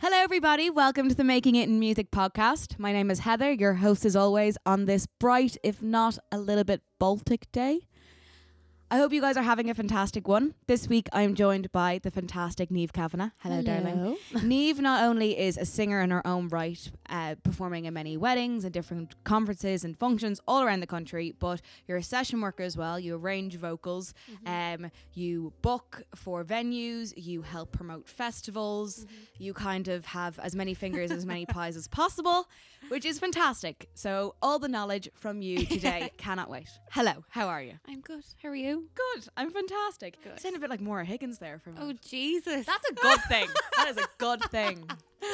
Hello, everybody. Welcome to the Making It in Music podcast. My name is Heather, your host as always on this bright, if not a little bit Baltic day. I hope you guys are having a fantastic one. This week I'm joined by the fantastic Neve Kavanagh. Hello, darling. Neve not only is a singer in her own right, uh, performing in many weddings and different conferences and functions all around the country, but you're a session worker as well. You arrange vocals, um, you book for venues, you help promote festivals, you kind of have as many fingers as many pies as possible, which is fantastic. So all the knowledge from you today cannot wait. Hello, how are you? I'm good. How are you? Good. I'm fantastic. Good. Sound a bit like Maura Higgins there for me. Oh. Jesus! That's a good thing. that is a good thing.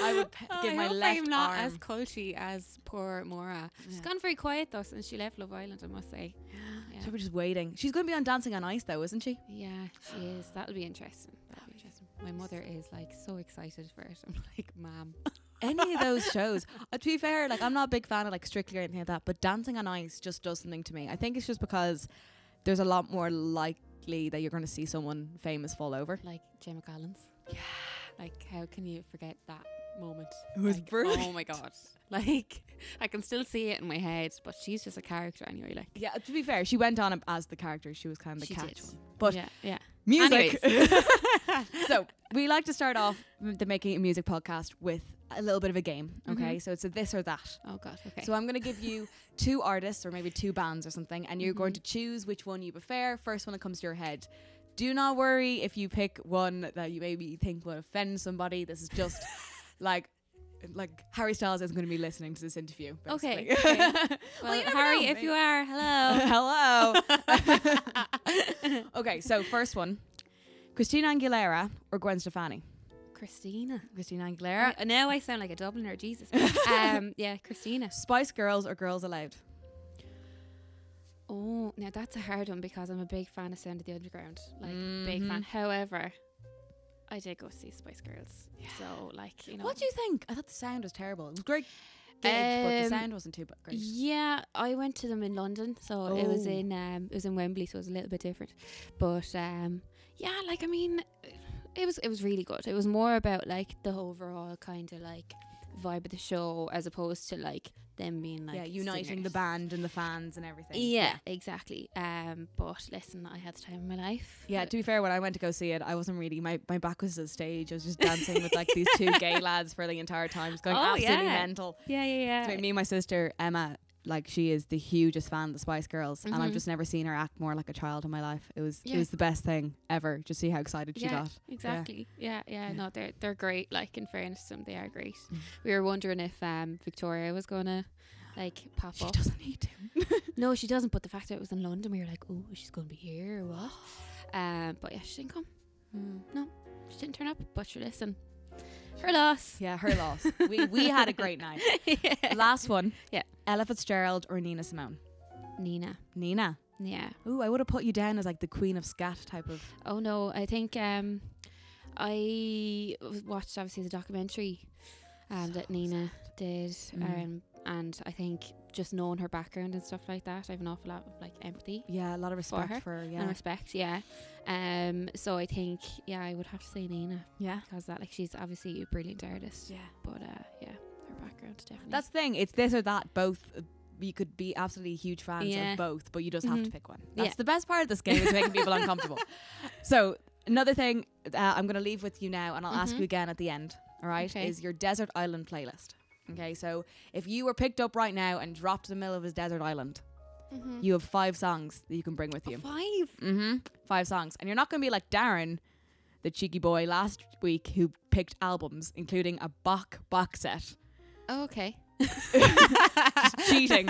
I would p- Oh, give I my hope left I'm not arm. as culty as poor Maura. She's Yeah. gone very quiet though since she left Love Island. I must say. Yeah. So we're just waiting. She's going to be on Dancing on Ice, though, isn't she? Yeah, she is. That'll be interesting. That'll be interesting. My mother is like so excited for it. I'm like, ma'am. Any of those shows. Uh, to be fair, like I'm not a big fan of like Strictly or anything like that, but Dancing on Ice just does something to me. I think it's just because there's a lot more likely that you're going to see someone famous fall over. Like Gemma Collins. Yeah. Like, how can you forget that moment? It was Like, brilliant. Oh my god! Like, I can still see it in my head, but she's just a character anyway. Like, Yeah, to be fair, she went on as the character. She was kind of the catch did. one. But yeah, yeah. music. so we like to start off the Making It Music podcast with a little bit of a game. Okay, Mhm. so it's a this or that. Oh god. Okay. So I'm going to give you two artists or maybe two bands or something, and you're going Mhm. to choose which one you prefer. First one that comes to your head. Do not worry if you pick one that you maybe think will offend somebody. This is just like. Like Harry Styles isn't going to be listening to this interview. Okay, basically. okay. Well, well, Harry, know, if you are, hello. Hello. okay, so first one: Christina Aguilera or Gwen Stefani. Christina. Christina Aguilera. Uh, now I sound like a Dubliner, Jesus. um, yeah, Christina. Spice Girls or Girls Aloud. Oh, now that's a hard one because I'm a big fan of Sound of the Underground. Like, big Mhm. fan. However, I did go see Spice Girls. So, like, you know. What do you think? I thought the sound was terrible. It was great gig, but the Um, sound wasn't too great. Yeah, I went to them in London, so it was Oh. in um, it was in Wembley, so it was a little bit different. But um, yeah, like I mean, it was it was really good. It was more about like the overall kind of like vibe of the show, as opposed to like them being like yeah, uniting the band and the fans and everything. Yeah, exactly. Um, but listen, I had the time of my life. Yeah, to be fair, when I went to go see it, I wasn't really my, my back was to the stage. I was just dancing with like these two gay lads for the entire time, just going Oh, absolutely yeah. mental. yeah, yeah, So yeah. me and my sister Emma, like she is the hugest fan of the Spice Girls, and I've Mhm. just never seen her act more like a child in my life. It was Yeah. it was the best thing ever. Just see how excited she Yeah, got. Exactly. Yeah, yeah. Yeah. No, they're they're great. Like in fairness to them, they are great. Mm. We were wondering if um Victoria was gonna like pop off. She up. doesn't need to. No, she doesn't. But the fact that it was in London, we were like, oh, she's going to be here or what? Um, but yeah, she didn't come. Mm. She didn't turn up. But she listen, her loss. Yeah, her loss. we we had a great night. yeah. Last one. Yeah. Ella Fitzgerald or Nina Simone. Nina. Nina. Yeah. Ooh, I would have put you down as like the queen of scat type of. Oh no, I think um, I watched obviously the documentary um that Nina did, Mm. um, and I think just knowing her background and stuff like that, I have an awful lot of like empathy. Yeah, a lot of respect for her for, yeah. and respect. Yeah. Um. So I think yeah, I would have to say Nina yeah. because that like she's obviously a brilliant artist. Yeah. But uh, yeah, her background definitely. That's the thing. It's this or that. Both. uh, You could be absolutely huge fans Yeah. of both, but you just have to Mhm. pick one. That's Yeah. the best part of this game is making people uncomfortable. So another thing uh, I'm going to leave with you now, and I'll ask Mhm. you again at the end. All right, Okay. is your desert island playlist. Okay, so if you were picked up right now and dropped in the middle of this desert island, Mhm. you have five songs that you can bring with Oh, you. five. Mm-hmm. Five songs. And you're not going to be like Darren, the cheeky boy last week who picked albums, including a Bach box set. Oh, okay. cheating.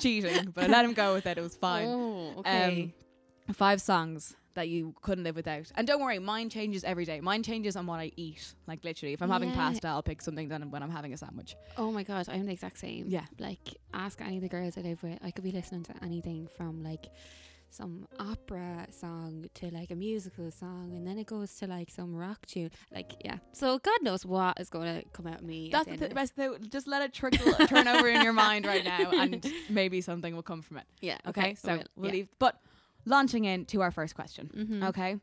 Cheating. But I let him go with it. It was fine. Oh, okay. Um, five songs that you couldn't live without. And don't worry, mine changes every day. Mine changes on what I eat. Like literally, if I'm having pasta, I'll pick something then when I'm having a sandwich. oh my god, I'm the exact same. Yeah. Like, ask any of the girls I live with. I could be listening to anything from like some opera song to like a musical song, and then it goes to like some rock tune. Like, yeah. So God knows what is going to come out of me. That's the the th- end of this. best. Though. Just let it trickle, turn over in your mind right now, and maybe something will come from it. Yeah. Okay, I so will, we'll yeah. leave. But launching into our first question. Mhm. Okay.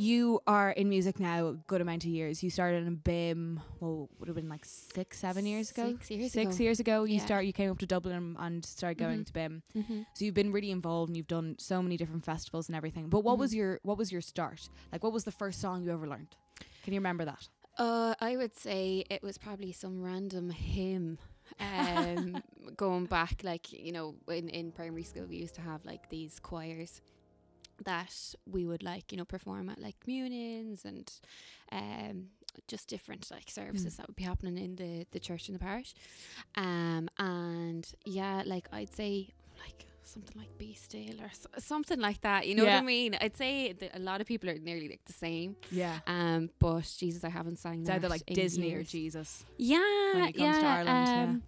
you are in music now a good amount of years. You started in BIMM, well, would have been like six, seven years ago. Six years Six ago. years ago, you Yeah. start. You came up to Dublin and, started going Mhm. to BIMM. Mm-hmm. So you've been really involved and you've done so many different festivals and everything. But what was Mhm. your what was your start? Like, what was the first song you ever learned? Can you remember that? Uh, I would say it was probably some random hymn. Um, going back, like you know, in in primary school, we used to have like these choirs that we would like, you know, perform at like communions and um, just different like services Mm. that would be happening in the the church in the parish. Um, and yeah, like I'd say like something like be still or s- something like that. You know what I mean? I'd say a lot of people are nearly like the same. Yeah. Um, but Jesus, I haven't sang It's that either like in Disney or. Jesus. Yeah, when it comes yeah, to Ireland, yeah. Um,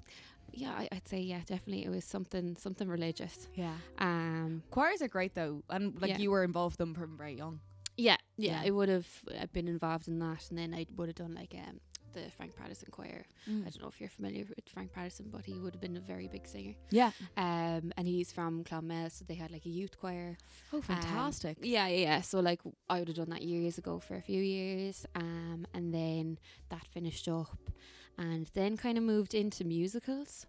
yeah, I, I'd say yeah, definitely it was something something religious. Yeah. Um, Choirs are great though, and like Yeah. you were involved with them from very young. yeah, yeah, Yeah. I would have uh, been involved in that, and then I would have done like um the Frank Patterson choir. I don't know if you're familiar with Frank Patterson, but he would have been a very big singer. Yeah. Um, and he's from Clonmel, so they had like a youth choir. Oh, fantastic. Yeah, yeah, yeah. So like I would have done that years ago for a few years, um, and then that finished up, and then kind of moved into musicals.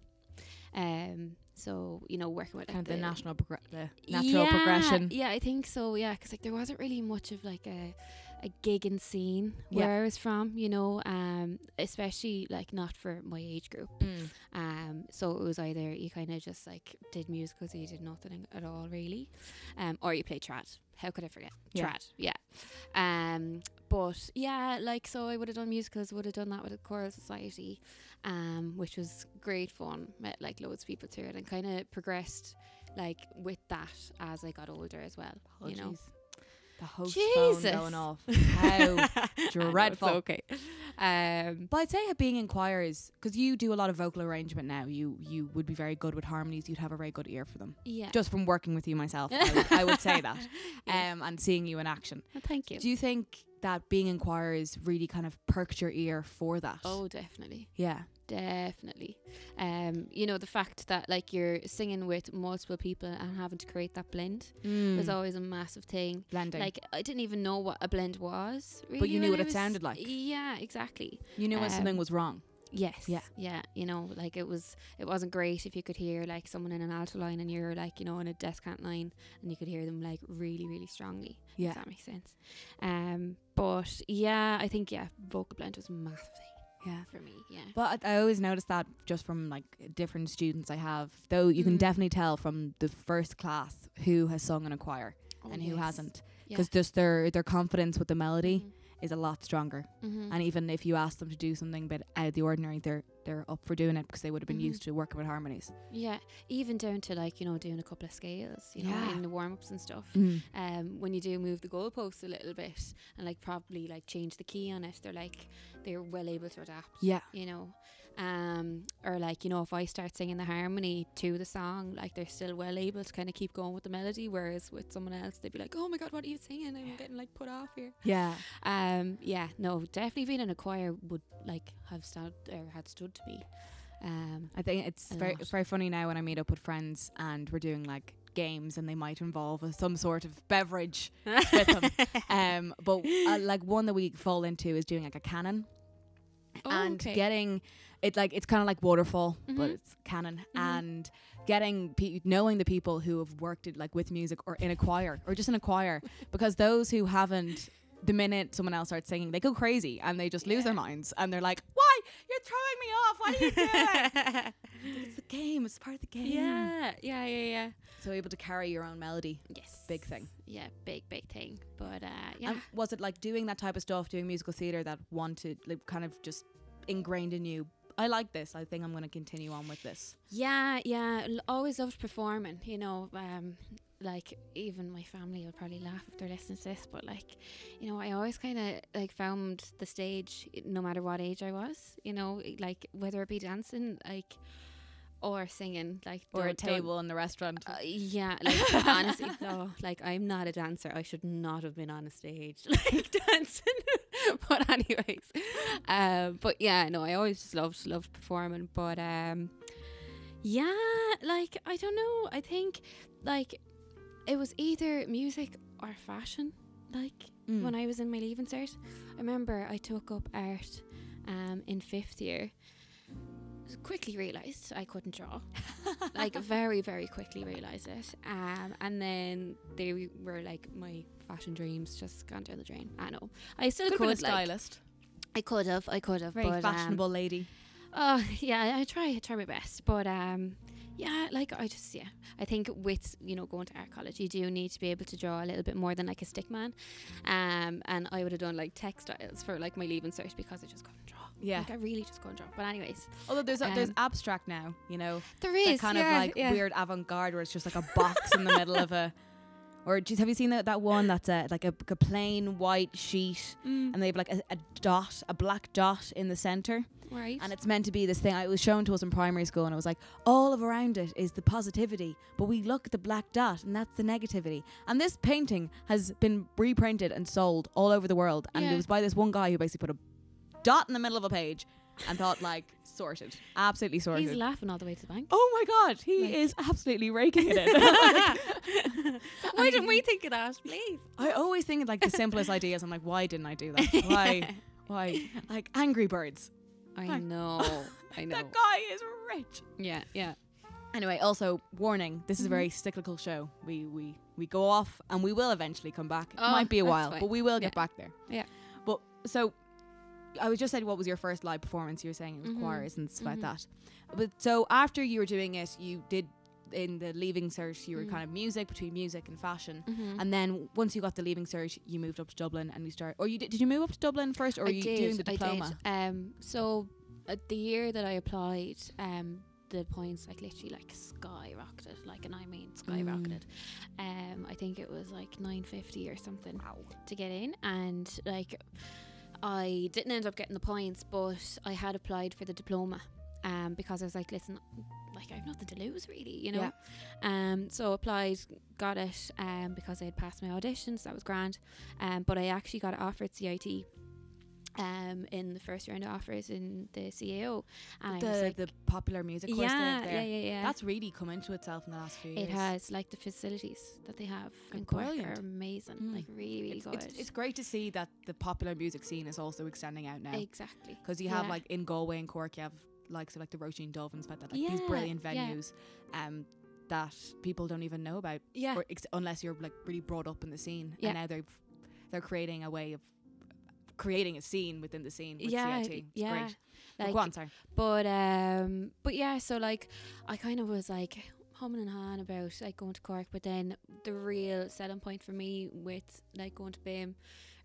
Um, so you know, working with kind like, of the, national progr- the natural yeah, progression. Yeah, I think so. Yeah, because like there wasn't really much of like a a gig gigging scene Yeah. where I was from. You know, um, especially like not for my age group. Mm. Um, so it was either you kind of just like did musicals or you did nothing at all really, um, or you played trad. How could I forget Yeah. trad? Yeah. Um, but yeah, like so I would have done musicals. Would have done that with the choral society, um, which was great fun. Met like loads of people through it and kind of progressed like with that as I got older as well. Oh, you know. The host Jesus. phone going off. How I know, dreadful. okay. Um, But I'd say being in choirs, because you do a lot of vocal arrangement now, you you would be very good with harmonies. You'd have a very good ear for them. yeah. Just from working with you myself, I would, I would say that. Yeah. Um, and seeing you in action. Well, thank you. Do you think that being in choirs really kind of perked your ear for that? oh, definitely. yeah. Definitely. Um, you know, the fact that like you're singing with multiple people and having to create that blend was Mm. always a massive thing. blending. Like I didn't even know what a blend was. Really But you knew what it was- sounded like. Yeah, exactly. you knew when something um, was wrong. Yes. Yeah. Yeah. You know, like it was it wasn't great if you could hear like someone in an alto line and you're like, you know, in a descant line and you could hear them like really, really strongly. Yeah. If that makes sense. Um but yeah, I think yeah, vocal blend was a massive thing Yeah. for me. Yeah. But I I always notice that just from like different students I have, though you can Mm. definitely tell from the first class who has sung in a choir and who Oh, hasn't, Yeah. because just their their confidence with the melody Mhm. Is a lot stronger. Mhm. And even if you ask them to do something a bit out of the ordinary, they're they're up for doing it because they would have been Mhm. used to working with harmonies. Yeah, even down to like you know doing a couple of scales, you know, Yeah. in the warm ups and stuff. Mm. Um, when you do move the goalposts a little bit and like probably like change the key on it, they're like they're well able to adapt. Yeah. you know, um, or like you know if I start singing the harmony to the song, like they're still well able to kind of keep going with the melody. Whereas with someone else, they'd be like, "Oh my god, what are you singing? I'm getting like put off here." Yeah. Um, yeah, no, definitely being in a choir would like have stood or had stood to me. Um, I think it's very lot. very funny now when I meet up with friends and we're doing like games and they might involve some sort of beverage with them. um, but uh, like one that we fall into is doing like a canon Oh, and okay. getting it like it's kind of like waterfall, but Mhm. it's canon Mhm. and getting pe- knowing the people who have worked it like with music or in a choir or just in a choir because those who haven't. The minute someone else starts singing, they go crazy and they just lose their minds and they're like, "Why? You're throwing me off! Why are you doing it?" it's the game. It's part of the game. yeah, yeah, yeah, yeah. So able to carry your own melody. Yes, Big thing. Yeah, big, big thing. But uh, yeah, And was it like doing that type of stuff, doing musical theatre that wanted, like, kind of just ingrained in you? I like this. I think I'm going to continue on with this. yeah, yeah. Always loved performing. You know, um, like even my family will probably laugh if they're listening to this, but like, you know, I always kind of like found the stage, no matter what age I was. You know, like whether it be dancing, like. Or singing, like Or a table in the restaurant. Uh, yeah, like honestly, no, like I'm not a dancer. I should not have been on a stage like dancing. but anyways, um, but yeah, no, I always just loved loved performing. But um, yeah, like I don't know. I think like it was either music or fashion. Like Mm. when I was in my leaving cert. I remember I took up art um, in fifth year. Quickly realised I couldn't draw. like very, very quickly realised it. Um, and then they were like my fashion dreams just gone down the drain. I know. I still Could have been a could like stylist. I could have, I could have, Very but, um, fashionable lady. Oh yeah, I try, I try my best, but um, yeah, like I just yeah, I think with you know going to art college, you do need to be able to draw a little bit more than like a stick man, um, and I would have done like textiles for like my leaving cert because I just couldn't draw. Yeah. like I really just couldn't draw. But anyways, Although there's a, there's um, abstract now, you know, there is kind yeah, of like yeah. weird avant-garde where it's just like a box in the middle of a. Or just have you seen that, that one that's a, like a, a plain white sheet Mm, and they have like a, a dot, a black dot in the center, right, and it's meant to be this thing. It was shown to us in primary school, and it was like all of around it is the positivity, but we look at the black dot, and that's the negativity. And this painting has been reprinted and sold all over the world, and Yeah. it was by this one guy who basically put a dot in the middle of a page and thought like sorted, absolutely sorted. he's laughing all the way to the bank. Oh my god, he Like- is absolutely raking it in. Why didn't we think of that, please? I always think of like the simplest ideas. I'm like, why didn't I do that? Why? Why? Like Angry Birds. I Hi. know, I know. That guy is rich. Yeah, yeah. Anyway, also warning: this is a Mhm. very cyclical show. We we we go off, and we will eventually come back. It Oh, might be a while, fine. but we will get back there. Yeah. But so, I was just saying, what was your first live performance? You were saying it was Mhm. choirs and stuff like Mhm. that. But so after you were doing it, you did in the leaving cert. You were Mm. kind of music between music and fashion. Mm-hmm. And then once you got the leaving cert, you moved up to Dublin and you started. Or you did? Did you move up to Dublin first, or were I you did, doing the diploma? Um, so uh, the year that I applied, um, the points like literally like skyrocketed, like and I mean skyrocketed. Um, I think it was like nine fifty or something Wow. to get in, and like I didn't end up getting the points, but I had applied for the diploma. Um, because I was like, listen, like I have nothing to lose really, you know. Um, so applied, got it. Um, because I had passed my auditions, that was grand. Um, but I actually got offered CIT. Um, in the first round of offers in the CAO, and The like, the popular music course yeah, yeah, yeah, yeah. That's really come into itself in the last few years. It has like the facilities that they have Oh, in Cork brilliant. are amazing, Mm. like really, really It's, good. it's, it's great to see that the popular music scene is also extending out now. exactly Because you have yeah. like in Galway and Cork, you have likes of like the Róisín Dubh and stuff like that, like these Yeah, brilliant yeah. venues, um, that people don't even know about, yeah, or ex- unless you're like really brought up in the scene. Yeah. And now they've they're creating a way of creating a scene within the scene with yeah, CIT. It's yeah. great. But Like, go on, sorry. but um, but yeah. So like, I kind of was like humming and hawing about like going to Cork, but then the real selling point for me with like going to BIMM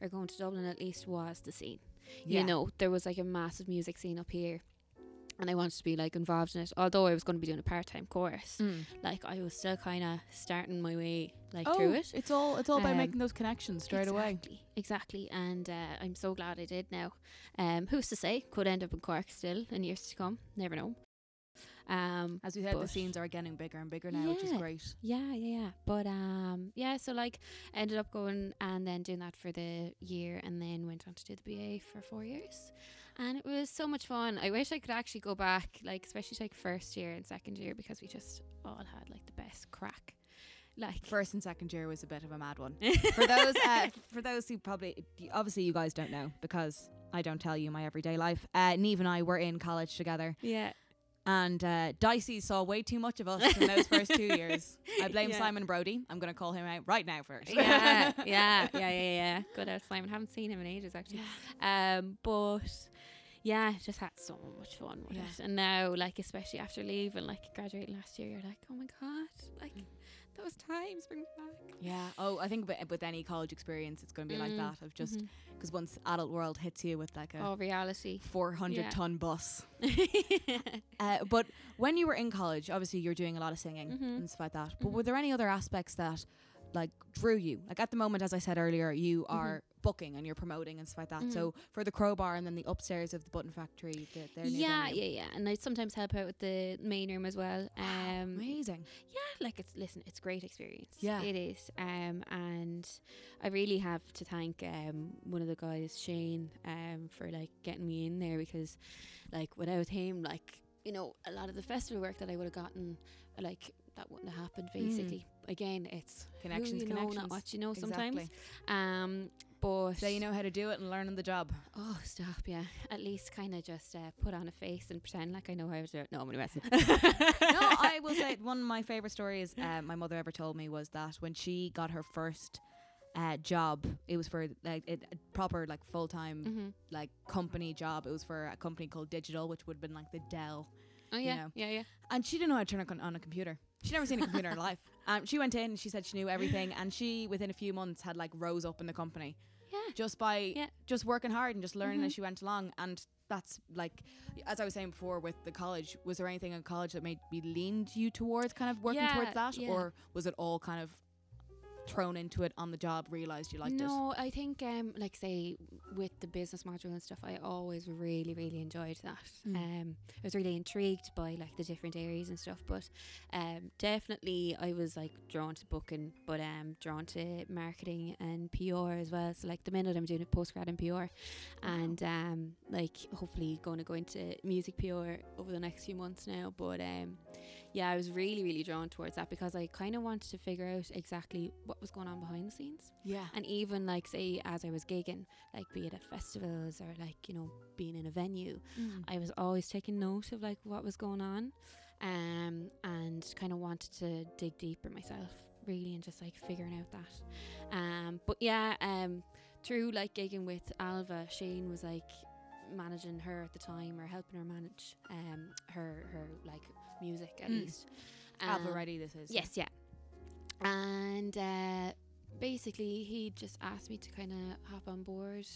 or going to Dublin at least was the scene. Yeah. You know, there was like a massive music scene up here. And I wanted to be like involved in it, although I was going to be doing a part-time course. Mm. Like I was still kind of starting my way like oh, through it. it's all it's all about Um, making those connections straight away. exactly, Exactly, and uh, I'm so glad I did now. Um, who's to say? Could end up in Cork still in years to come. Never know. Um, As we said, the scenes are getting bigger and bigger now, which is great. yeah, yeah, yeah. But um, yeah. So like, ended up going and then doing that for the year, and then went on to do the BA for four years, and it was so much fun. I wish I could actually go back, like especially like first year and second year, because we just all had like the best crack. Like First and second year was a bit of a mad one. for those uh, for those who probably obviously you guys don't know because I don't tell you my everyday life. Uh, Neve and I were in college together, yeah, and uh, Dicey saw way too much of us in those first two years. I blame Yeah. Simon Brody. I'm going to call him out right now first. yeah, yeah, yeah, yeah, yeah. Good out Simon. Haven't seen him in ages actually. Yeah. Um, but yeah, just had so much fun with Yeah. it. And now, like, especially after leaving, like graduating last year, you're like, oh my god, like Mm. those times bring me back. Yeah. Oh, I think with, with any college experience, it's going to be like Mm, that of just because once adult world hits you with like a oh reality. 400 yeah. ton bus. Uh, but when you were in college, obviously you're doing a lot of singing Mhm. and stuff like that. But Mhm. were there any other aspects that like drew you? Like at the moment, as I said earlier, you Mm-hmm. are booking and you're promoting and stuff like that. So for the Crowbar and then the upstairs of the Button Factory, the, their new yeah, yeah, yeah. And I sometimes help out with the main room as well. Um, Amazing. yeah, like it's listen, it's great experience. Yeah. it is. Um, and I really have to thank um one of the guys, Shane, um, for like getting me in there because, like, without him, like. you know, a lot of the festival work that I would have gotten, like that wouldn't have happened. Basically, again, it's who Connections, you know, connections. not what you know. Sometimes, um, but So you know how to do it and learn on the job. Oh, stop! Yeah, at least kind of just uh, put on a face and pretend like I know how to do it. No, I'm only messing. no, I will say one of my favorite stories uh, my mother ever told me was that when she got her first uh, job, it was for like it, a proper like full time hmm like company job. It was for a company called Digital, which would have been like the Dell, Oh yeah, know. yeah, yeah. and she didn't know how to turn on, on a computer. She'd never seen a computer in her life. Um, she went in and she said she knew everything, and she within a few months had like rose up in the company Yeah. just by Yeah. just working hard and just learning Mhm. as she went along. And that's like, as I was saying before with the college, was there anything in college that made me leaned you towards kind of working Yeah, towards that, or was it all kind of thrown into it on the job? Realized you liked it. no, I think um, like say with the business module and stuff, I always really, really enjoyed that. Mm. Um, I was really intrigued by like the different areas and stuff, but um, definitely I was like drawn to booking, but um, drawn to marketing and PR as well. So like the minute I'm doing a postgrad in PR, and um, like hopefully going to go into music PR over the next few months now. But um, yeah, I was really, really drawn towards that because I kind of wanted to figure out exactly what was going on behind the scenes. Yeah. And even like say as I was gigging, like be it at festivals or like, you know, being in a venue, Mm. I was always taking note of like what was going on. Um and kind of wanted to dig deeper myself really and just like figuring out that. Um but yeah, um through like gigging with Alva, Shane was like managing her at the time or helping her manage um her her like music at Mm. least. Um, ready. This is. Yes, yeah. And uh, basically, he just asked me to kind of hop on board.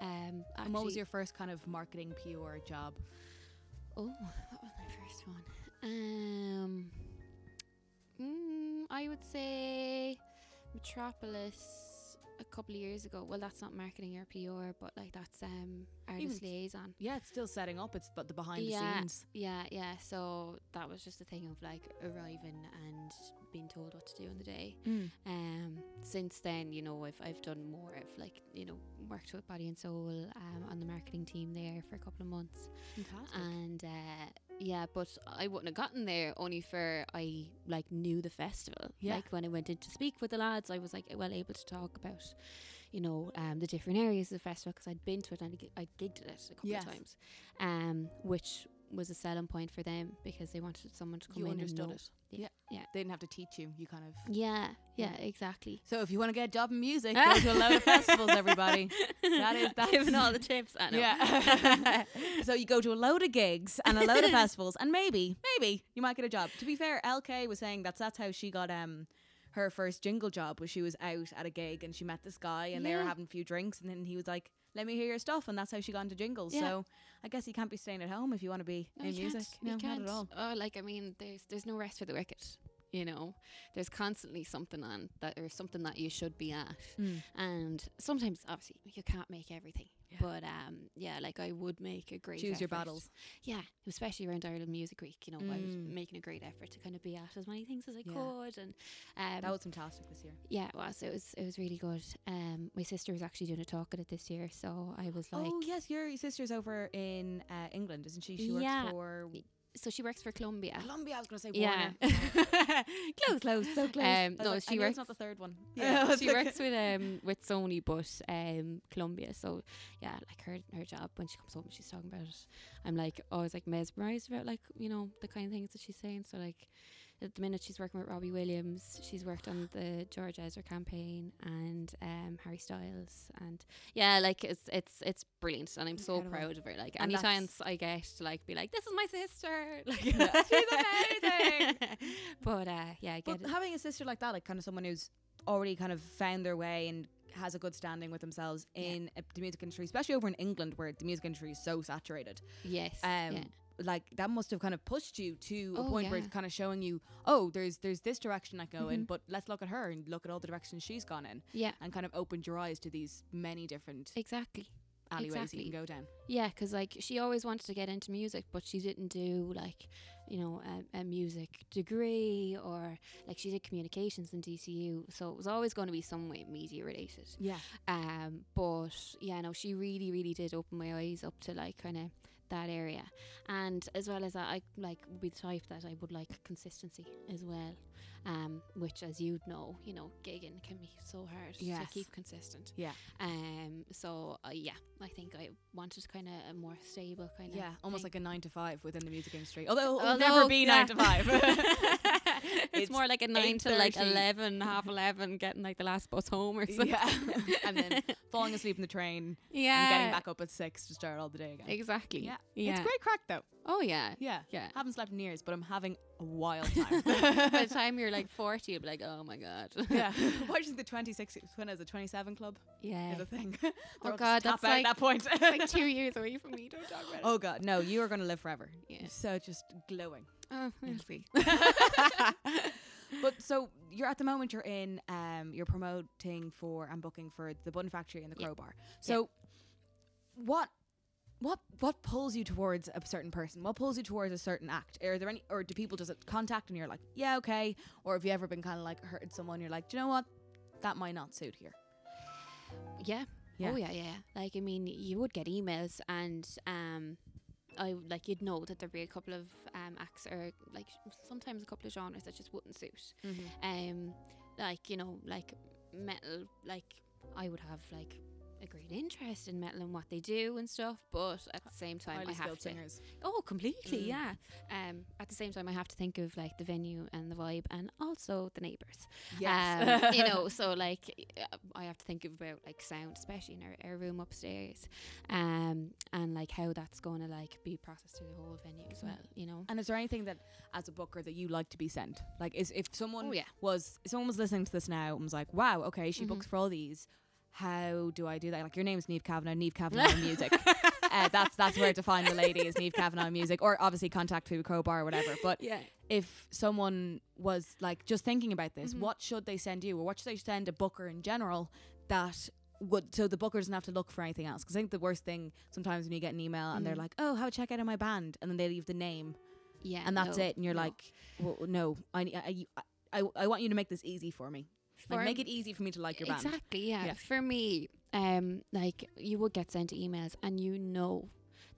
Um, And what was your first kind of marketing PR job? Oh, that was my first one? Um, mm, I would say Metropolis couple of years ago. Well, that's not marketing or PR, but like that's um artist Even- liaison. Yeah, it's still setting up. It's but the behind Yeah. the scenes. Yeah, yeah. So that was just a thing of like arriving and being told what to do on the day. Um, since then, you know, I've I've done more. I've like you know worked with Body and Soul um, on the marketing team there for a couple of months, Fantastic. and uh, yeah, but I wouldn't have gotten there only for I like knew the festival. Yeah. Like when I went in to speak with the lads, I was like well able to talk about. You know um, the different areas of the festival because I'd been to it and I'd, I'd gigged at it a couple Yes. of times, um, which was a selling point for them because they wanted someone to come you in understood and know. it. Yeah, yeah. They didn't have to teach you. You kind of. Yeah, yeah, Yeah. exactly. So if you want to get a job in music, go to a load of festivals, everybody. That is giving all the tips. I know. Yeah. so you go to a load of gigs and a load of festivals, and maybe, maybe you might get a job. To be fair, LK was saying that's that's how she got um her first jingle job was she was out at a gig and she met this guy and they were having a few drinks and then he was like, "Let me hear your stuff," and that's how she got into jingles. Yeah. So I guess you can't be staying at home if you want to be No, in music. can't. No, you can't. not at all. Oh, like I mean, there's there's no rest for the wicked. You know, there's constantly something on that or something that you should be at, hmm. and sometimes obviously you can't make everything. Yeah. But um, yeah, like I would make a great Choose your battles. Yeah, especially around Ireland Music Week. You know, I was Mm. making a great effort to kind of be at as many things as I Yeah. could, and um, That was fantastic this year. yeah, it was. It was. It was really good. Um, my sister was actually doing a talk at it this year, so I was like, oh yes, your sister's over in uh, England, isn't she? She works Yeah. for so she works for Columbia. Columbia. I was going to say Yeah, Warner. close, close, so close. Um, no, like, she I works. It's not the third one. Yeah, she works with um with Sony, but um Columbia. So yeah, like her her job when she comes home, she's talking about it. I'm like always like mesmerized about like you know the kind of things that she's saying. So like at the minute she's working with Robbie Williams. She's worked on the George Ezra campaign and um Harry Styles and yeah, like it's it's it's brilliant and I'm so Incredible. proud of her. Like And any chance I get to like be like this is my sister, like Yeah. She's amazing. but uh yeah, I get But it. having a sister like that, like kind of someone who's already kind of found their way and has a good standing with themselves Yeah. in uh, the music industry, especially over in England where the music industry is so saturated. Yes. Um, yeah. Like that must have kind of pushed you to a Oh, point where it's kind of showing you, oh, there's there's this direction I go in, Mhm. but let's look at her and look at all the directions she's gone in, Yeah. and kind of opened your eyes to these many different Exactly. alleyways Exactly. you can go down. Yeah, because like she always wanted to get into music, but she didn't do like, you know, a, a music degree or like she did communications in DCU, so it was always going to be some way media related. Yeah. Um, but yeah, no, she really, really did open my eyes up to like kind of that area, and as well as that, I like would be the type that I would like consistency as well. Um, which, as you'd know, you know, gigging can be so hard Yes. to keep consistent. Yeah. Um. So uh, yeah, I think I wanted kind of a more stable kind of Yeah, almost thing. like a nine to five within the music industry. Although it'll Although, never be nine to five. it's, more like a nine to like eleven, half eleven, getting like the last bus home or something. yeah, and then falling asleep in the train yeah, and getting back up at six to start all the day again. Exactly. Yeah. yeah. It's great crack though. Oh yeah, Yeah. yeah. Haven't slept in years, but I'm having a wild time. By the time you're like forty, you'll be like, oh my god. yeah. Why do you think the 26 when is it 27 club yeah. is a thing? Oh God, that's like- that point. Like two years away from me. Don't talk about it. oh god, no, you are going to live forever. Yeah. So just glowing. Oh, we'll see. But so you're at the moment you're in um you're promoting for and booking for the Button Factory and the Yeah. Crowbar. So what what what pulls you towards a certain person? What pulls you towards a certain act? Are there any or do people just contact and you're like, yeah, okay? Or have you ever been kind of like heard someone you're like, do you know what? That might not suit here. Yeah. Yeah. Oh yeah, yeah. Like I mean, you would get emails, and um, I like you'd know that there'd be a couple of um acts or like sometimes a couple of genres that just wouldn't suit. Um, like you know, like metal. Like I would have like a great interest in metal and what they do and stuff, but at the same time, I have to. singers. Oh, completely, Mm. yeah. Um, at the same time, I have to think of like the venue and the vibe, and also the neighbors. Yes. Um, you know, so like I have to think about like sound, especially in our, our room upstairs, um, and like how that's going to like be processed through the whole venue as Mm. well. You know. And is there anything that, as a booker, that you like to be sent? Like, is if someone Oh yeah. was if someone was listening to this now and was like, "Wow, okay, she Mhm. books for all these. How do I do that?" Like, your name is Neve Kavanagh, Neve Kavanagh Music. uh, that's that's where to find the lady is Neve Kavanagh Music, or obviously contact through Crowbar or whatever. But Yeah. if someone was like just thinking about this, Mhm. what should they send you, or what should they send a booker in general that would so the booker doesn't have to look for anything else? Because I think the worst thing sometimes when you get an email and they're Mhm. like, "Oh, have a check out of my band," and then they leave the name Yeah. and that's no, it, and you're no. like, well, "No, I, I, I, I want you to make this easy for me. Like, make it easy for me to like your band." Exactly, yeah. Yeah. For me, um, like you would get sent emails, and you know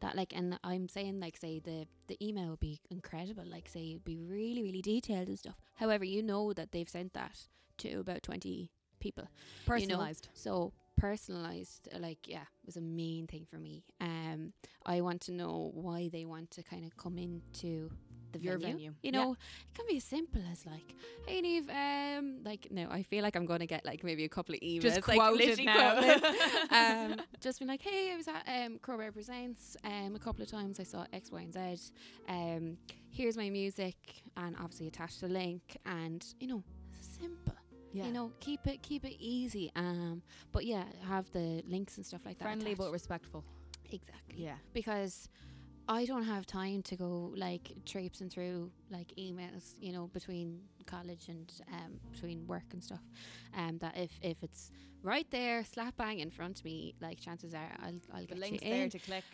that, like, and I'm saying, like, say the the email would be incredible, like, say it'd be really, really detailed and stuff. However, you know that they've sent that to about twenty people, Personalized. so personalized, like, yeah, was a main thing for me. Um, I want to know why they want to kind of come into the Your venue. venue. You Yeah. know, it can be as simple as like, "Hey, Neve, um, like, no, I feel like I'm going to get like maybe a couple of emails, Just like quoted literally now. um, just been like, hey, I was at um, Crowbar Presents um, a couple of times. I saw X, Y, and Z. Um, here's my music, and obviously attach the link, and you know, simple. yeah. You know, keep it keep it easy. Um, but yeah, have the links and stuff like that. friendly but attached. respectful. exactly Yeah. because I don't have time to go like traipsing through like emails, you know, between college and um, between work and stuff. Um, that if if it's right there, slap bang in front of me, like chances are I'll I'll The get links you there in. to click.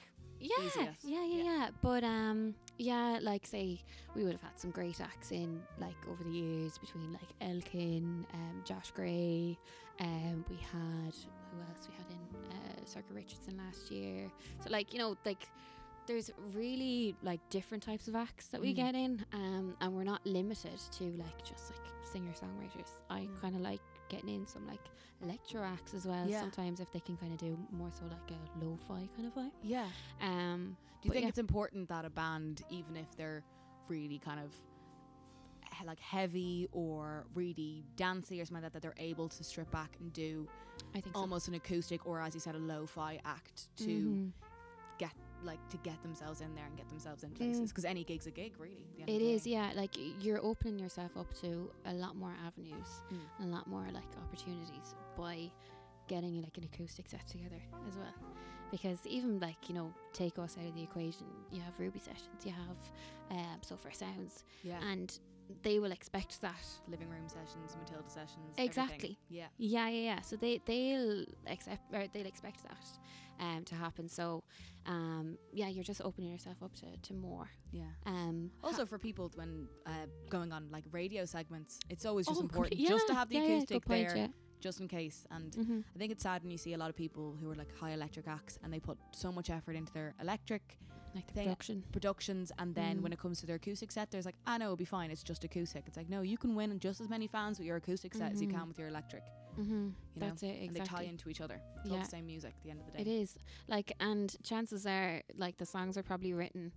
yeah, yeah, yeah, Yeah. yeah. But um, yeah, like say we would have had some great acts in like over the years between like Elkin, um, Josh Gray, um, we had who else we had in uh, Sorcha Richardson last year. So like you know like there's really like different types of acts that we Mm. get in, um, and we're not limited to like just like singer songwriters. I Mm. kind of like getting in some like electro acts as well. Yeah. Sometimes if they can kind of do more so like a lo-fi kind of vibe. Yeah. Um, Do you think yeah. it's important that a band, even if they're really kind of he- like heavy or really dancey or something like that, that they're able to strip back and do I think so. almost an acoustic or, as you said, a lo-fi act to Mhm. get like to get themselves in there and get themselves in places? Mm. Because any gig's a gig, really. at the end of It is, day. yeah. Like you're opening yourself up to a lot more avenues, Mm. and a lot more like opportunities by getting like an acoustic set together as well. Because even like you know, take us out of the equation. You have Ruby sessions, you have um, Sofar Sounds, Yeah. and they will expect that. Living room sessions, Matilda sessions. Exactly. everything. Yeah. Yeah, yeah, yeah. So they they'll accept or they'll expect that um to happen. So um yeah, you're just opening yourself up to, to more. Yeah. Um Also, for people when uh, going on like radio segments, it's always just Oh, important complete- just to have the yeah, yeah, acoustic point, there, yeah. just in case. And Mhm. I think it's sad when you see a lot of people who are like high electric acts and they put so much effort into their electric Like the thing- production. productions, and then Mm. when it comes to their acoustic set, there's like, I know it'll be fine. It's just acoustic. It's like, no, you can win just as many fans with your acoustic set as you Mhm. can with your electric. Mm-hmm. You know, That's it, exactly. and they tie into each other. It's all Yeah. the same music at the end of the day. It is. Like and chances are like the songs are probably written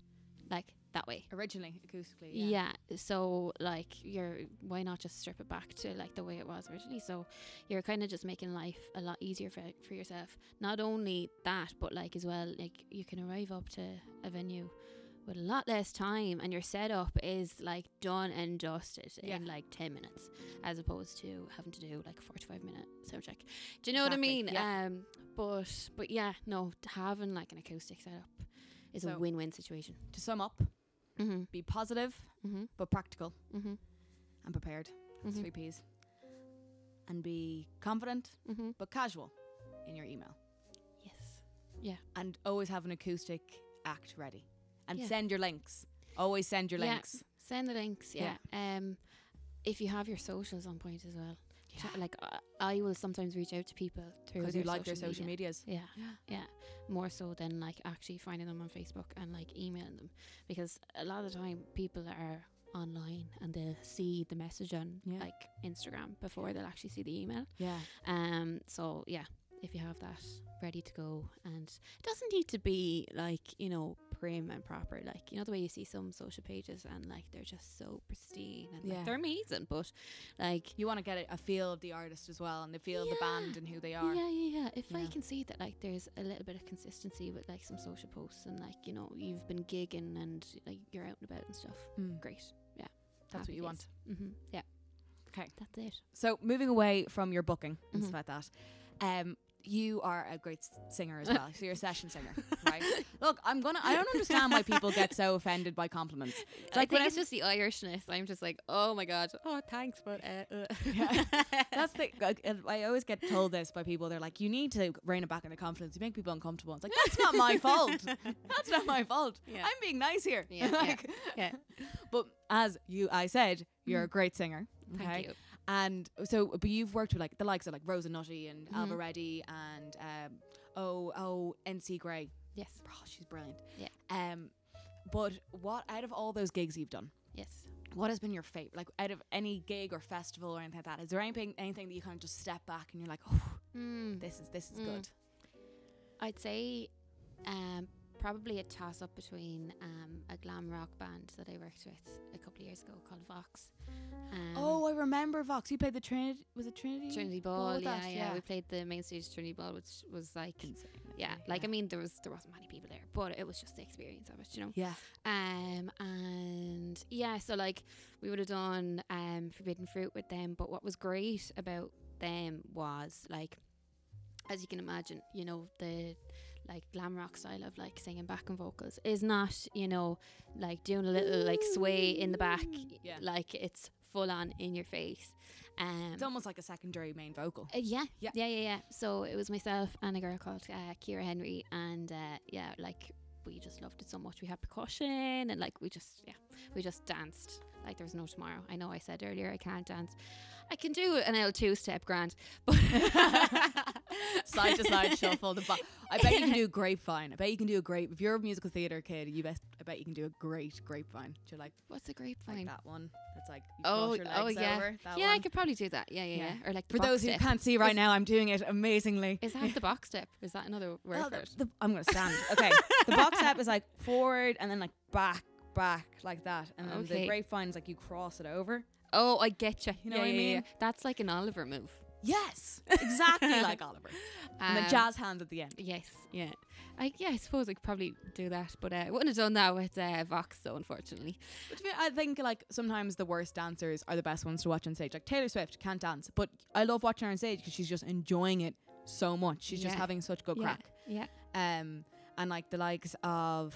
like that way. Originally, acoustically. Yeah. So like you're why not just strip it back to like the way it was originally? So you're kind of just making life a lot easier for for yourself. Not only that, but like as well, like you can arrive up to a venue with a lot less time and your setup is like done and dusted Yeah. in like 10 minutes as opposed to having to do like a 45 minute sound check. Do you know what I mean? yeah. Um but but yeah, no, having like an acoustic setup is a win-win situation. To sum up, Mhm. be positive Mhm. but practical Mhm. and prepared. That's Mhm. three P's. And be confident Mhm. but casual in your email. Yes. Yeah. And always have an acoustic act ready. And Yeah. send your links. Always send your Yeah. links. Send the links, yeah. Um, if you have your socials on point as well, Ch- like I, I will sometimes reach out to people through Because you like their social social media. medias. Yeah, Yeah. yeah, more so than like actually finding them on Facebook and like emailing them because a lot of the time people are online and they'll see the message on Yeah. like Instagram before they'll actually see the email. Yeah. Um, so yeah, if you have that ready to go, and it doesn't need to be like you know prim and proper, like you know the way you see some social pages and like they're just so pristine and Yeah. like, they're amazing, but like You want to get a, feel of the artist as well and the feel of the band and who they are. yeah, yeah, yeah. If I Yeah. can see that like there's a little bit of consistency with like some social posts and like you know you've been gigging and like you're out and about and stuff, Mm. great. Yeah, That's what you want. Mm-hmm. Yeah. 'Kay. That's it. So moving away from your booking and Mhm. stuff like that, um, you are a great s- singer as well. so you're a session singer, right? Look, I'm gonna. I don't understand why people get so offended by compliments. I like think when it's just the Irishness. I'm just like, oh my god, oh thanks, but uh, uh. Yeah. That's the. I always get told this by people. They're like, "You need to rein it back in the confidence. You make people uncomfortable." It's like that's not my fault. That's not my fault. Yeah. I'm being nice here. Yeah, yeah, Like, yeah. But as you, I said, you're a great singer. Okay. Thank you. And so, but you've worked with like the likes of like Rosa Nutty and Mhm. Alva Reddy and um, oh oh NC Gray. Yes. Oh, she's brilliant. Yeah. Um, but what out of all those gigs you've done, Yes. what has been your favorite? Like out of any gig or festival or anything like that, is there anything anything that you kind of just step back and you're like, oh, Mm. this is this is Mm. good. I'd say um, probably a toss up between um, a glam rock band that I worked with a couple of years ago called Vox. Um, oh, I remember Vox. You played the Trinity. Was it Trinity? Trinity Ball yeah, yeah, yeah. We played the main stage Trinity Ball, which was like, Insane. yeah, like I mean, there was there wasn't many people there, but it was just the experience of it, you know. yeah. Um, and yeah, so like we would have done um Forbidden Fruit with them, but what was great about them was like, as you can imagine, you know the like glam rock style of like singing back and vocals is not you know like doing a little like sway in the back, Yeah. like it's full on in your face. Um, It's almost like a secondary main vocal. uh, yeah, Yeah. yeah, yeah, yeah. So it was myself and a girl called uh, Kira Henry, and uh, yeah, like we just loved it so much. We had percussion, and like we just, yeah, we just danced like there was no tomorrow. I know I said earlier I can't dance. I can do an L two step grand, but side to side shuffle. The bo- I bet you can do grapevine. I bet you can do a grape. If you're a musical theater kid, you bet. I bet you can do a great grapevine. Do you like What's a grapevine? like that one? That's like you Oh, oh, yeah. over. That yeah, one. I could probably do that. Yeah, yeah, Yeah. yeah. Or like For those who can't see right Is- now, I'm doing it amazingly. Is that the box step? Is that another word Well, for it? the- I'm gonna stand. Okay, the box step is like forward and then like back, back like that, and then the Okay. grapevine is like you cross it over. Oh, I get you. You know what I mean? That's like an Oliver move. Yes, exactly like Oliver. And then Um, jazz hands at the end. Yes, yeah. I yeah, I suppose I could probably do that, but uh, I wouldn't have done that with uh, Vox though, unfortunately. But I think like sometimes the worst dancers are the best ones to watch on stage. Like Taylor Swift can't dance, but I love watching her on stage because she's just enjoying it so much. She's just having such good yeah, crack. yeah. Um, and like the likes of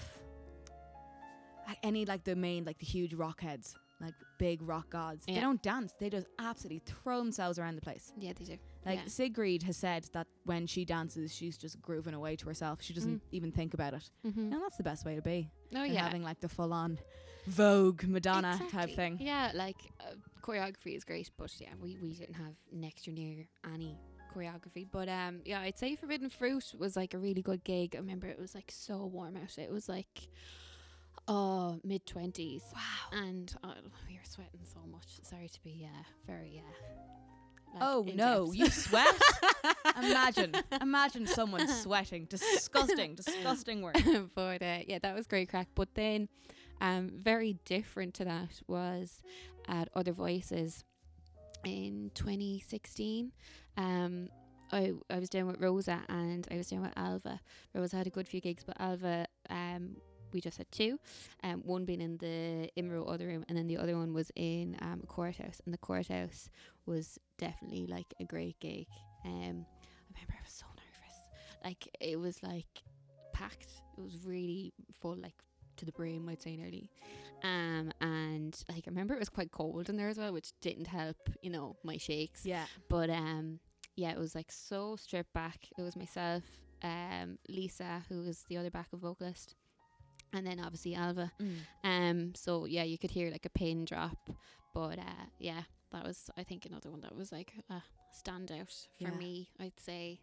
any like the main like the huge rock heads like big rock gods. They don't dance. They just absolutely throw themselves around the place. Yeah, they do. Like Yeah. Sigrid has said that when she dances, she's just grooving away to herself. She doesn't even think about it. Mm-hmm. And that's the best way to be. Oh yeah. having like the full on Vogue Madonna type thing. Yeah, like uh, choreography is great, but yeah, we, we didn't have next or near any choreography. But um, yeah, I'd say Forbidden Fruit was like a really good gig. I remember it was like so warm out. It was like oh mid twenties, Wow. and uh, we were sweating so much. Sorry to be uh, very uh. like, Oh no, you sweat? imagine, imagine someone sweating. Disgusting, disgusting work. but uh, yeah, that was great crack. But then, um, very different to that was at Other Voices in 2016. Um, I I was doing with Rosa and I was doing with Alva. Rosa had a good few gigs, but Alva, um, we just had two. Um, one being in the Imro other room, and then the other one was in um, a courthouse. And the courthouse was definitely like a great gig. Um, I remember I was so nervous. Like it was like packed. It was really full, like to the brim, I'd say nearly. Um, and like I remember it was quite cold in there as well, which didn't help, you know, my shakes. Yeah. But um, yeah, it was like so stripped back. It was myself, um, Lisa, who was the other backup vocalist, and then obviously Alva. Mm. Um, so yeah, you could hear like a pin drop, but uh, yeah, that was I think another one that was like a standout for Yeah. me. I'd say.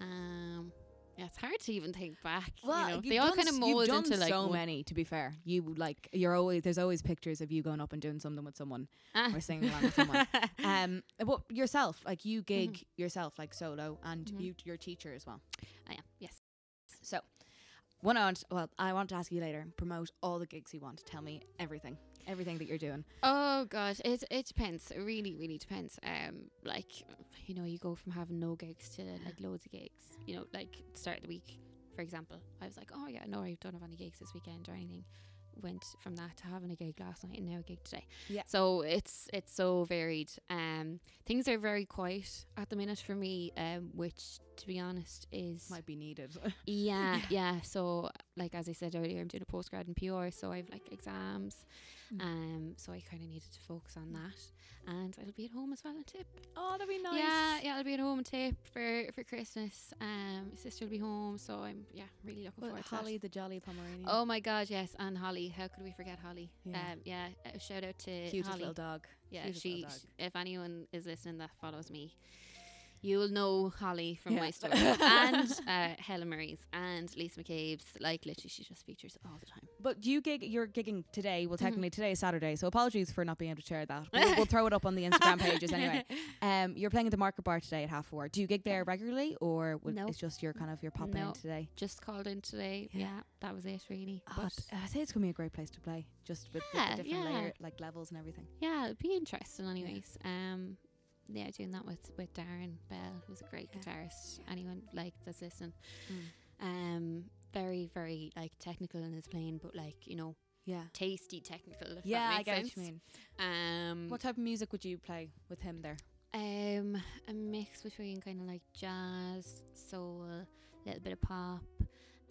Um, yeah, it's hard to even think back. Well, you know, they all kind of mold into like so one- many. To be fair, you like you're always there's always pictures of you going up and doing something with someone Ah. or singing along with someone. Um, but yourself, like you gig Mhm. yourself, like solo, and Mhm. you your teacher as well. I am. Yes. So, I want, well, I want to ask you later. Promote all the gigs you want. Tell me everything, everything that you're doing. Oh god, it it depends. It really, really depends. Um, like you know, you go from having no gigs to like loads of gigs. You know, like start of the week, for example. I was like, oh yeah, no, I don't have any gigs this weekend or anything. Went from that to having a gig last night and now a gig today. Yeah. So it's it's so varied. Um, things are very quiet at the minute for me. Um, which to be honest is Might be needed. yeah, yeah. So, like as I said earlier, I'm doing a postgrad in PR, so I've like exams. Mm. Um, so I kind of needed to focus on that, and I'll be at home as well and Tipp. oh, that'll be nice. Yeah, yeah, I'll be at home and Tipp for for Christmas. Um, my sister will be home, so I'm yeah really looking Well, forward to Holly, the jolly Pomeranian. Oh my God, yes, and Holly. How could we forget Holly? Yeah. Um, yeah. Shout out to cutest Holly. little dog. Yeah, cutest she. dog. If anyone is listening that follows me, you'll know Holly from Yeah. my story and uh, Helen Marie's and Lisa McCabe's. Like literally, she just features all the time. But you gig, you're gigging today. Well, Mhm. technically today is Saturday, so apologies for not being able to share that. But we'll, we'll throw it up on the Instagram pages anyway. Um, you're playing at the Market Bar today at half four. Do you gig there regularly, or would, No. it's just your kind of your pop No. in today? Just called in today. Yeah. Yeah, that was it really. Oh, I say it's gonna be a great place to play, just with Yeah, the different layer, like levels and everything. yeah, it'd be interesting anyways. Um, yeah, doing that with with Darren Bell, who's a great Yeah. guitarist. Anyone like that's listening. Mm. Um, very very like technical in his playing, but like you know Yeah. tasty technical. Yeah, I get sense. what you mean. Um, What type of music would you play with him there? Um, a mix between kind of like jazz, soul, a little bit of pop,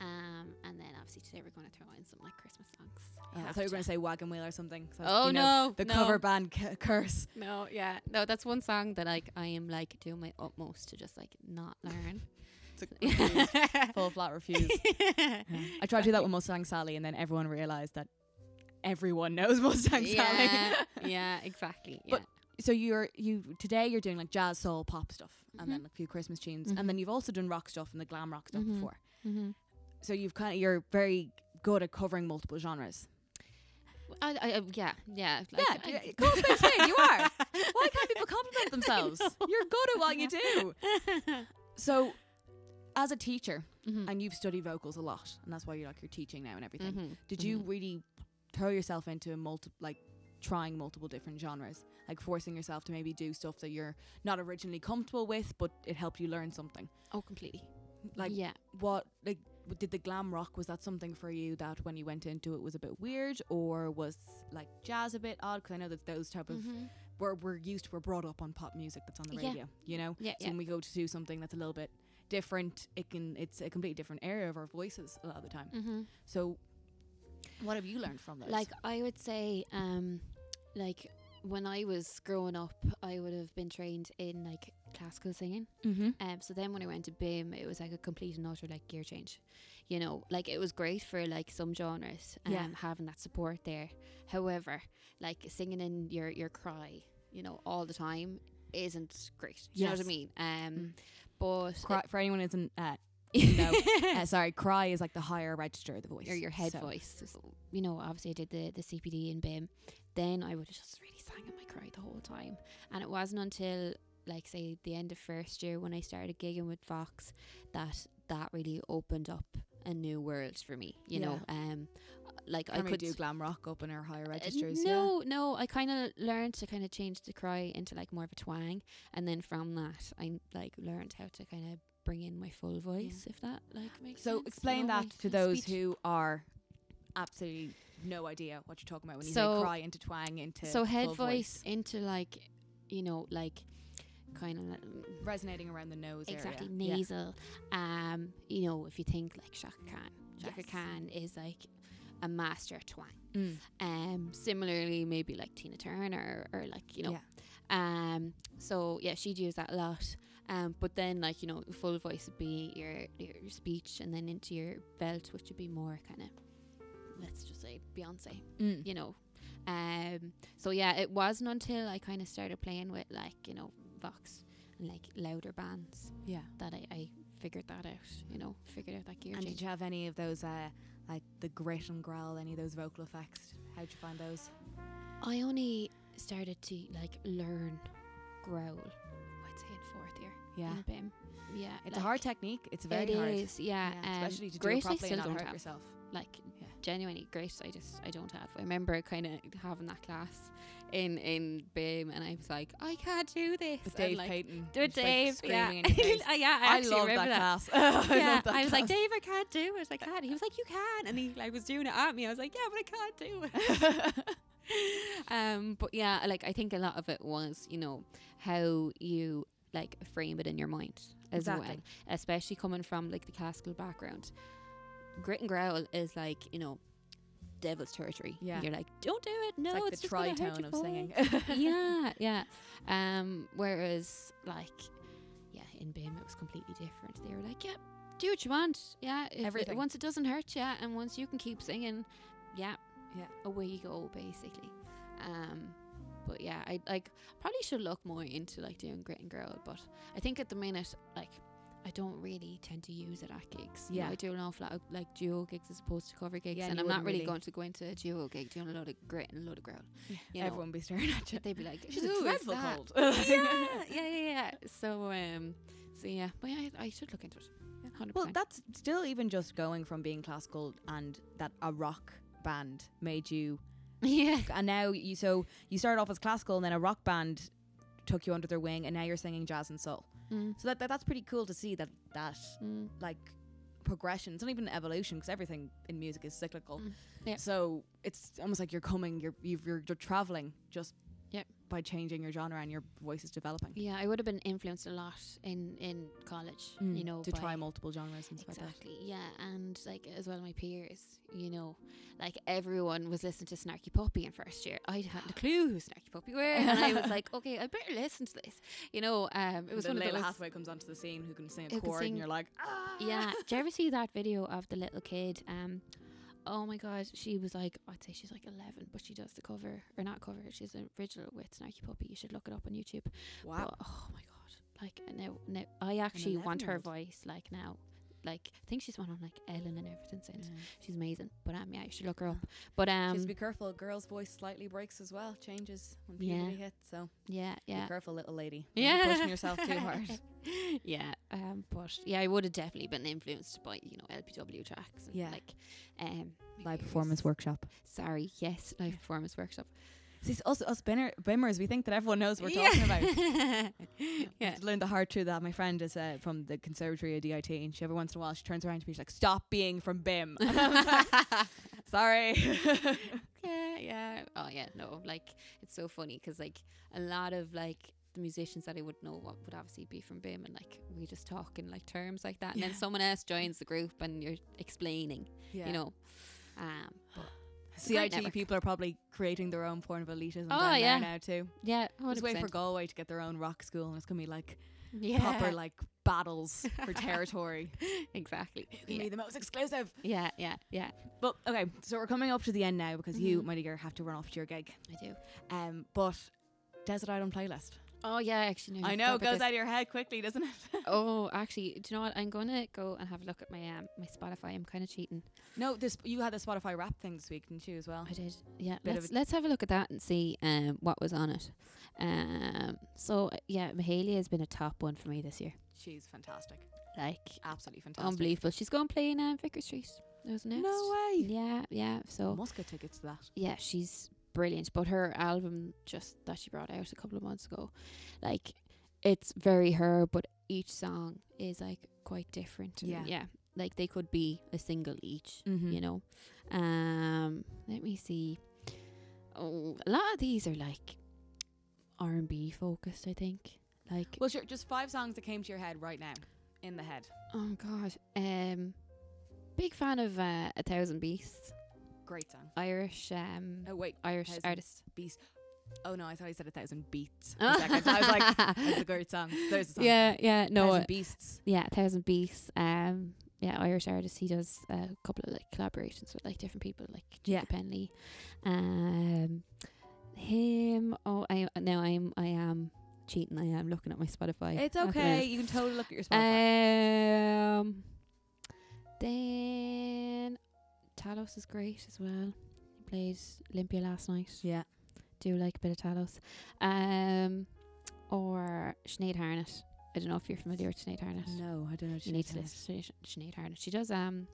um, and then obviously today we're going to throw in some like Christmas songs. Oh, I thought you were going to say Wagon Wheel or something. So, Oh you know, no, the no, cover band c- curse. No, yeah, no, that's one song that like I am like doing my utmost to just like not learn. Full flat refuse. Yeah. I tried to do that with Mustang Sally, and then everyone realised that everyone knows Mustang yeah, Sally. yeah, exactly. Yeah. But so you're you today you're doing like jazz, soul, pop stuff, and then Mhm. a few Christmas tunes, Mhm. and then you've also done rock stuff and the glam rock stuff Mhm. before. Mm-hmm. So you've kind of you're very good at covering multiple genres. I, I, I- yeah, yeah, like, yeah, I- yeah, call a spade a spade, you are. Why can't people compliment themselves? You're good at what you do. So, as a teacher, Mhm. and you've studied vocals a lot, and that's why you're like you're teaching now and everything. Mhm. Did you Mhm. really throw yourself into multi like trying multiple different genres, like forcing yourself to maybe do stuff that you're not originally comfortable with, but it helped you learn something? Oh, completely. Like yeah. what? Like did the glam rock was that something for you that when you went into it was a bit weird, or was like jazz a bit odd? Because I know that those type of Mhm. we're we're used we're brought up on pop music that's on the Yeah. radio, you know. Yeah, So yeah. when we go to do something that's a little bit different, it can it's a completely different area of our voices a lot of the time. Mm-hmm. So, what have you learned from those? Like I would say, um, like when I was growing up, I would have been trained in like classical singing. Mm-hmm. Um, so then when I went to BIMM, it was like a complete and utter like gear change. You know, like it was great for like some genres, um, Yeah. having that support there. However, like singing in your your cry, you know, all the time isn't great. Do you know what I mean? Um, Mm. but Cry, for anyone who isn't, uh, no. uh, sorry, cry is like the higher register of the voice. or your head So- voice. You know, obviously I did the, the CPD in BIMM. Then I would have just really sang in my cry the whole time. And it wasn't until like say the end of first year when I started gigging with Vox that that really opened up a new world for me. You know, um, like I Can we could do glam rock up in our higher uh, registers? no, no. I kind of learned to kind of change the cry into like more of a twang, and then from that, I like learned how to kind of bring in my full voice, if that like makes So sense. you explain that to those speech. who are absolutely no idea what you're talking about when you So- say cry into twang into so head full voice, into like you know like kind of resonating around the nose exactly area. Yeah. nasal um you know if you think like Chaka Khan Chaka Yes. Khan is like a master twang Mm. um similarly maybe like Tina Turner or, like you know Yeah. um so yeah she'd use that a lot um but then like you know full voice would be your your, speech and then into your belt which would be more kind of let's just say Beyonce Mm. you know. Um, so yeah, it wasn't until I kind of started playing with like you know Vox and like louder bands Yeah. that I, I figured that out. You know, figured out that gear And change. did you have any of those, uh, like the grit and growl, any of those vocal effects? How'd you find those? I only started to like learn growl. Yeah. BIMM. Yeah, It's like, a hard technique. It's very it hard. is, yeah. Yeah, um, especially to do it properly and not don't hurt have. yourself. Like Yeah. genuinely grace I just I don't have. I remember kind of having that class in in BIMM, and I was like, I can't do this. With Dave like, Payton. Do it, just, like, Dave. yeah. screaming in your face. Yeah, I I love that, that. class. I yeah, that I was like. Dave, I can't do it. I can't. He was like, you can, and he like was doing it at me. I was like, yeah, but I can't do it. um, but yeah, like I think a lot of it was, you know, how you like frame it in your mind as well, especially coming from like the classical background. Grit and growl is like, you know, devil's territory. Yeah. you're like, don't do it. No, it's like it's the just of voice." singing. yeah, yeah. Um, whereas like, yeah, in BIMM it was completely different. They were like, yeah, do what you want. Yeah, if it, Everything. once it doesn't hurt you, and once you can keep singing, yeah, Yeah. away you go, basically. Um, but yeah, I like probably should look more into like doing grit and growl. But I think at the minute, like. I don't really tend to use it at gigs. You know, Yeah. I do an awful lot of like duo gigs as opposed to cover gigs, Yeah, and and I'm not really really- going to go into a duo gig doing a lot of grit and a lot of growl. you know. Everyone be staring at you. They'd be like, She's "Who a dreadful cold. yeah, yeah, yeah, yeah. So, um, so yeah, but yeah, I, I should look into it. Well, that's still even just going from being classical and that a rock band made you, Yeah, and now you so you started off as classical and then a rock band took you under their wing and now you're singing jazz and soul. mm, So that, that that's pretty cool to see that that mm, like progression. It's not even evolution because everything in music is cyclical. Mm. Yeah. So it's almost like you're coming, you're you've, you're you're traveling just. By changing your genre and your voice is developing. yeah. I would have been influenced a lot in in college. Mm, You know, to by- try multiple genres and stuff like that. Exactly, yeah, and like as well, my peers, you know, like everyone was listening to Snarky Puppy in first year. I hadn't a clue who Snarky Puppy were, and I was like, okay, I better listen to this. You know, um, it was then one of Lalah those. Hathaway comes onto the scene who can sing a chord sing- and you're like, ah. Yeah. Do you ever see that video of the little kid? Um, oh my god, she was like, I'd say she's like eleven, but she does the cover or not cover. She's an original with Snarky Puppy. You should look it up on YouTube. Wow. But, oh my god, like now, now I actually want her voice like now. Like I think she's went on like Ellen and everything since. Yeah. She's amazing. But um, yeah, you should look her up. But um, Just be careful. Girl's voice slightly breaks as well, changes when Yeah. puberty hits. So yeah, yeah. be careful, little lady. Yeah. pushing yourself too hard. yeah, um, but yeah, I would have definitely been influenced by you know LPW tracks. And Yeah. like um, Live performance workshop. Sorry, yes, live performance workshop. See, it's us, us bimmers, we think that everyone knows what we're talking about. yeah. Learned the hard truth that my friend is uh, from the conservatory of DIT, and she every once in a while she turns around to me, she's like, "Stop being from BIMM." And I was like, Sorry. yeah, yeah. Oh yeah, no, like it's so funny because like a lot of like the musicians that I would know what would obviously be from BIMM and like we just talk in like terms like that and then someone else joins the group and you're explaining, yeah. you know. Um, but CIT people are probably creating their own form of elitism Oh, down yeah. there now too. Yeah, Just wait for Galway to get their own rock school, and it's gonna be like yeah, proper like battles for territory. exactly. Who can Yeah. be the most exclusive? yeah, yeah, yeah. But okay, so we're coming up to the end now because you, Mhm. my dear, have to run off to your gig. I do. Um, but Desert Island playlist. Oh yeah, I actually. No, I know it goes out of your head quickly, doesn't it? Oh, actually, do you know what? I'm gonna go and have a look at my um my Spotify. I'm kind of cheating. no, this you had the Spotify rap thing this week, didn't you as well? I did. Yeah. Bit let's let's have a look at that and see um what was on it. Um. So uh, yeah, Mahalia has been a top one for me this year. She's fantastic, Like absolutely fantastic. unbelievable. She's going playing um, Vicar Street. That was announced. No way. Yeah, yeah. So Must get tickets to that. yeah, she's brilliant. But her album just that she brought out a couple of months ago, like it's very her, but each song is like quite different. Yeah. yeah. Like they could be a single each, Mhm. you know. Um, let me see. Oh, a lot of these are like R and B focused. I think. Like Well, sure. Just five songs that came to your head right now, in the head. oh god, um, big fan of uh, a Thousand Beasts, Great song. Irish um Oh wait, Irish artist. Beast. Oh no, I thought you said a thousand beats. A second. I was like, that's a great song. There's a song. Yeah, yeah, no, thousand uh, beasts. yeah, Thousand Beasts. Um, yeah, Irish artist. He does a couple of like collaborations with like different people, like Yeah. Jacob Penley. Um, him. Oh, I now I'm I am cheating. I am looking at my Spotify. It's okay. You can totally look at your Spotify. Um, then Talos is great as well. He played Olympia last night. yeah. Do you like a bit of Talos. Um, or Sinead Harnett. I don't know if you're familiar with Sinead Harnett. No, I don't know. You need to listen to Sinead Harnett. She does um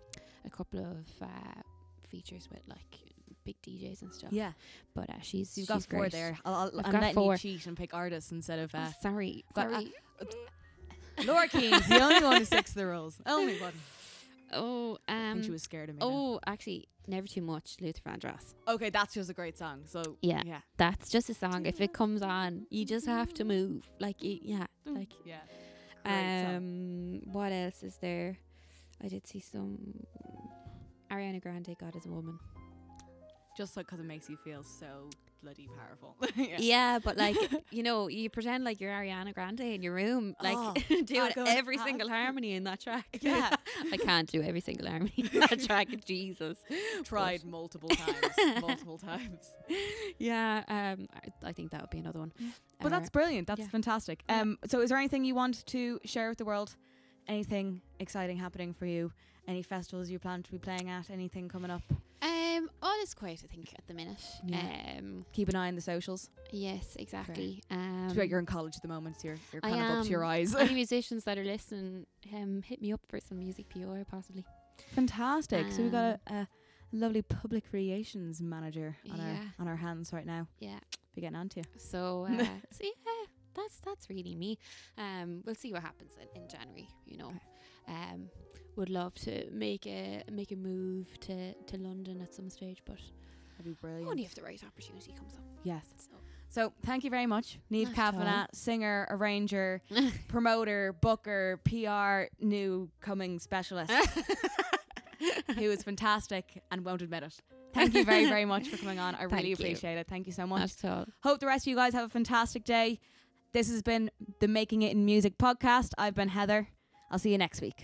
a couple of uh, features with like big DJs and stuff. Yeah. but uh, she's you've she's got four great. there. I'll, I'll, I've I'm got letting four. you cheat and pick artists instead of uh, sorry, got, uh, sorry. Laura Keen's the only one who sticks to the rules. Only one. Oh, I um, think she was scared of me. oh, actually, never too much. Luther Vandross. Okay, that's just a great song. So Yeah. yeah, That's just a song. If it comes on, you just have to move. Like, y- yeah, like. yeah. Great song. Um, what else is there? I did see some. Ariana Grande, God is a woman. Just because it makes you feel so bloody powerful. yeah. Yeah, but like you know, you pretend like you're Ariana Grande in your room, like Oh, doing going, every single harmony in that track. Yeah. I can't do every single harmony in that track. Jesus, Tried multiple times. multiple times. yeah, um, I, I think that would be another one. But that's brilliant. That's yeah. fantastic. Yeah. Um, so is there anything you want to share with the world? Anything exciting happening for you? Any festivals you plan to be playing at? Anything coming up? um, all is quiet. I think at the minute. Yeah. Um, Keep an eye on the socials. yes, exactly. Um, you're in college at the moment. So you're you're I kind of up to your eyes. any musicians that are listening, um, hit me up for some music PR possibly. Fantastic. so we've got Um, a, a lovely public relations manager on our on our hands right now. Yeah. Be getting on to. So, uh, so yeah, that's that's really me. Um, we'll see what happens in, in January. You know, um, would love to make a make a move to to London at some stage, but That'd be brilliant. only if the right opportunity comes up. yes. So, So thank you very much, Neve. Kavanagh, singer, arranger, promoter, booker, PR, new coming specialist, who is fantastic and won't admit it. Thank you very, very much for coming on. I Thank really you. appreciate it. Thank you so much. All. Hope the rest of you guys have a fantastic day. This has been the Making It in Music podcast. I've been Heather. I'll see you next week.